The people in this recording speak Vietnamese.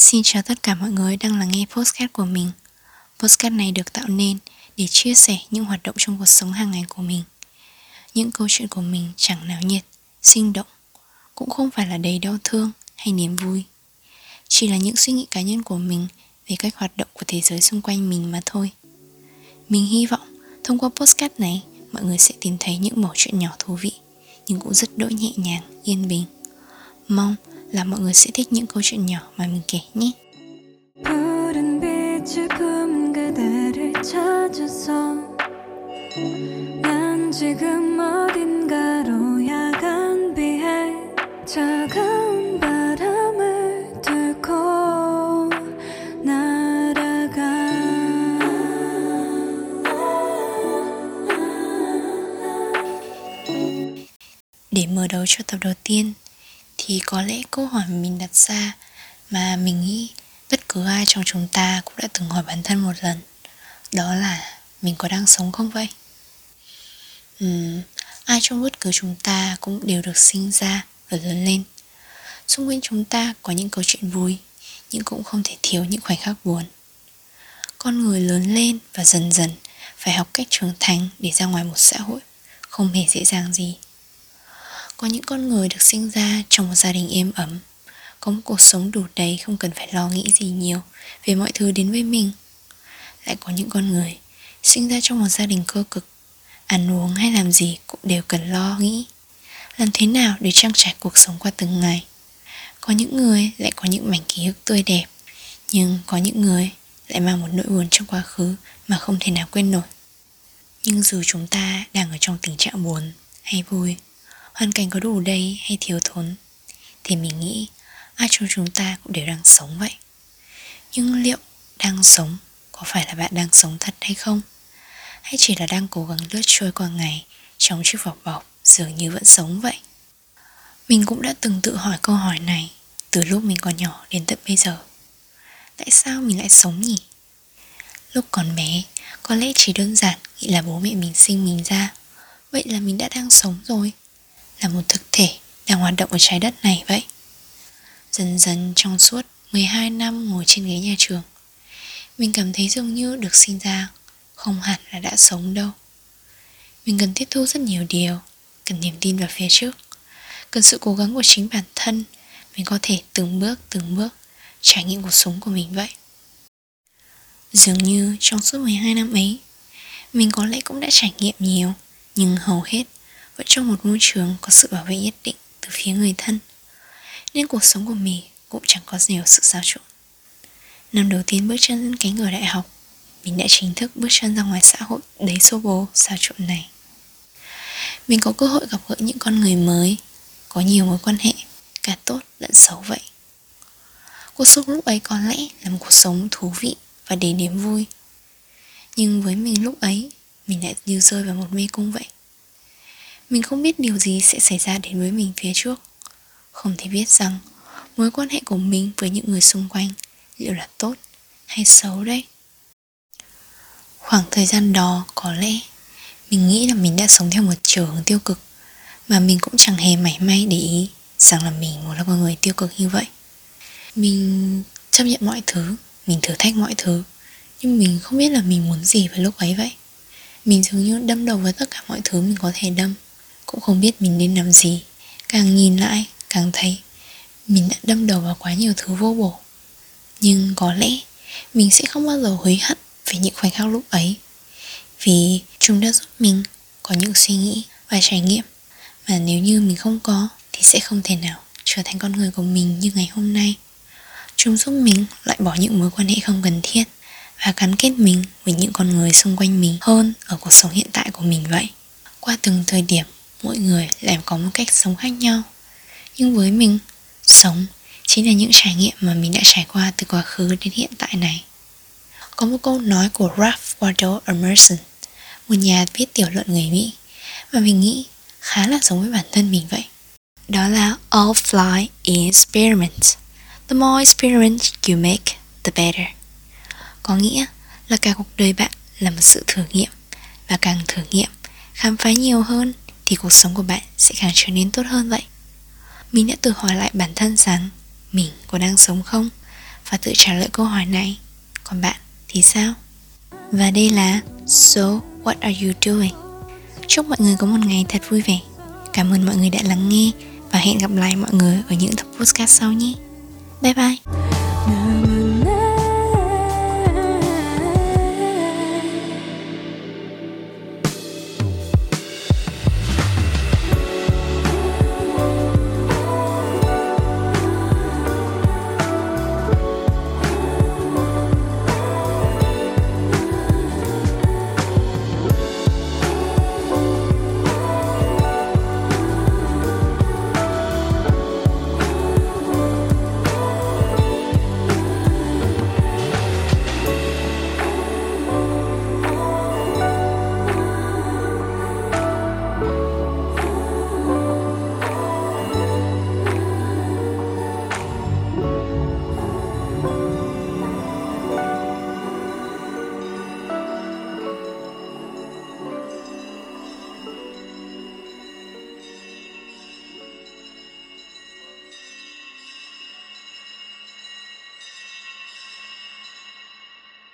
Xin chào tất cả mọi người đang lắng nghe postcard của mình. Postcard này được tạo nên để chia sẻ những hoạt động trong cuộc sống hàng ngày của mình. Những câu chuyện của mình chẳng nào nhiệt, sinh động, cũng không phải là đầy đau thương hay niềm vui. Chỉ là những suy nghĩ cá nhân của mình về cách hoạt động của thế giới xung quanh mình mà thôi. Mình hy vọng thông qua postcard này mọi người sẽ tìm thấy những mẩu chuyện nhỏ thú vị nhưng cũng rất đỗi nhẹ nhàng, yên bình. Mong là mọi người sẽ thích những câu chuyện nhỏ mà mình kể nhé. Để mở đầu cho tập đầu tiên, thì có lẽ câu hỏi mình đặt ra mà mình nghĩ bất cứ ai trong chúng ta cũng đã từng hỏi bản thân một lần đó là mình có đang sống không vậy? Uhm, ai trong bất cứ chúng ta cũng đều được sinh ra và lớn lên. Xung quanh chúng ta có những câu chuyện vui nhưng cũng không thể thiếu những khoảnh khắc buồn. Con người lớn lên và dần dần phải học cách trưởng thành để ra ngoài một xã hội không hề dễ dàng gì có những con người được sinh ra trong một gia đình êm ấm. Có một cuộc sống đủ đầy không cần phải lo nghĩ gì nhiều Về mọi thứ đến với mình. Lại có những con người sinh ra trong một gia đình cơ cực. Ăn uống hay làm gì cũng đều cần lo, nghĩ. Làm thế nào để trang trải cuộc sống qua từng ngày? Có những người lại có những mảnh ký ức tươi đẹp, Nhưng có những người lại mang một nỗi buồn trong quá khứ mà không thể nào quên nổi. Nhưng dù chúng ta đang ở trong tình trạng buồn hay vui hoàn cảnh có đủ đầy hay thiếu thốn, thì mình nghĩ ai trong chúng ta cũng đều đang sống vậy. Nhưng liệu đang sống có phải là bạn đang sống thật hay không? Hay chỉ là đang cố gắng lướt trôi qua ngày trong chiếc vỏ bọc dường như vẫn sống vậy? Mình cũng đã từng tự hỏi câu hỏi này từ lúc mình còn nhỏ đến tận bây giờ. Tại sao mình lại sống nhỉ? Lúc còn bé, có lẽ chỉ đơn giản nghĩ là bố mẹ mình sinh mình ra. Vậy là mình đã đang sống rồi là một thực thể đang hoạt động ở trái đất này vậy. Dần dần trong suốt 12 năm ngồi trên ghế nhà trường, mình cảm thấy dường như được sinh ra không hẳn là đã sống đâu. Mình cần tiếp thu rất nhiều điều, cần niềm tin vào phía trước, cần sự cố gắng của chính bản thân, mình có thể từng bước từng bước trải nghiệm cuộc sống của mình vậy. Dường như trong suốt 12 năm ấy, mình có lẽ cũng đã trải nghiệm nhiều, nhưng hầu hết vẫn trong một môi trường có sự bảo vệ nhất định từ phía người thân, nên cuộc sống của mì cũng chẳng có nhiều sự xáo trộn năm đầu tiên bước chân lên cánh cửa đại học, mình đã chính thức bước chân ra ngoài xã hội đầy xô bồ xáo trộn này. Mình có cơ hội gặp gỡ những con người mới, có nhiều mối quan hệ, cả tốt lẫn xấu vậy. Cuộc sống lúc ấy có lẽ là một cuộc sống thú vị và đầy niềm vui. Nhưng với mình lúc ấy, mình lại như rơi vào một mê cung vậy mình không biết điều gì sẽ xảy ra đến với mình phía trước. Không thể biết rằng, Mối quan hệ của mình với những người xung quanh Liệu là tốt hay xấu đấy Khoảng thời gian đó, có lẽ, Mình nghĩ là mình đã sống theo một chiều hướng tiêu cực, Mà mình cũng chẳng hề mảy may để ý Rằng là mình một là con người tiêu cực như vậy. Mình chấp nhận mọi thứ, Mình thử thách mọi thứ, Nhưng mình không biết là mình muốn gì vào lúc ấy vậy. Mình dường như đâm đầu với tất cả mọi thứ mình có thể đâm cũng không biết mình nên làm gì. Càng nhìn lại, càng thấy mình đã đâm đầu vào quá nhiều thứ vô bổ. Nhưng có lẽ mình sẽ không bao giờ hối hận về những khoảnh khắc lúc ấy. Vì chúng đã giúp mình có những suy nghĩ và trải nghiệm mà nếu như mình không có thì sẽ không thể nào trở thành con người của mình như ngày hôm nay. Chúng giúp mình loại bỏ những mối quan hệ không cần thiết và gắn kết mình với những con người xung quanh mình hơn ở cuộc sống hiện tại của mình vậy. Qua từng thời điểm mỗi người lại có một cách sống khác nhau. Nhưng với mình, sống chính là những trải nghiệm mà mình đã trải qua từ quá khứ đến hiện tại này. Có một câu nói của Ralph Waldo Emerson, một nhà viết tiểu luận người Mỹ và mình nghĩ khá là giống với bản thân mình vậy. Đó là, all fly is experiment the more experiment you make, the better. Có nghĩa là cả cuộc đời bạn là một sự thử nghiệm và càng thử nghiệm, khám phá nhiều hơn thì cuộc sống của bạn sẽ càng trở nên tốt hơn vậy mình đã tự hỏi lại bản thân rằng mình có đang sống không và tự trả lời câu hỏi này, còn bạn thì sao và đây là, So, What Are You Doing? Chúc mọi người có một ngày thật vui vẻ. Cảm ơn mọi người đã lắng nghe và hẹn gặp lại mọi người ở những tập podcast sau nhé. Bye bye.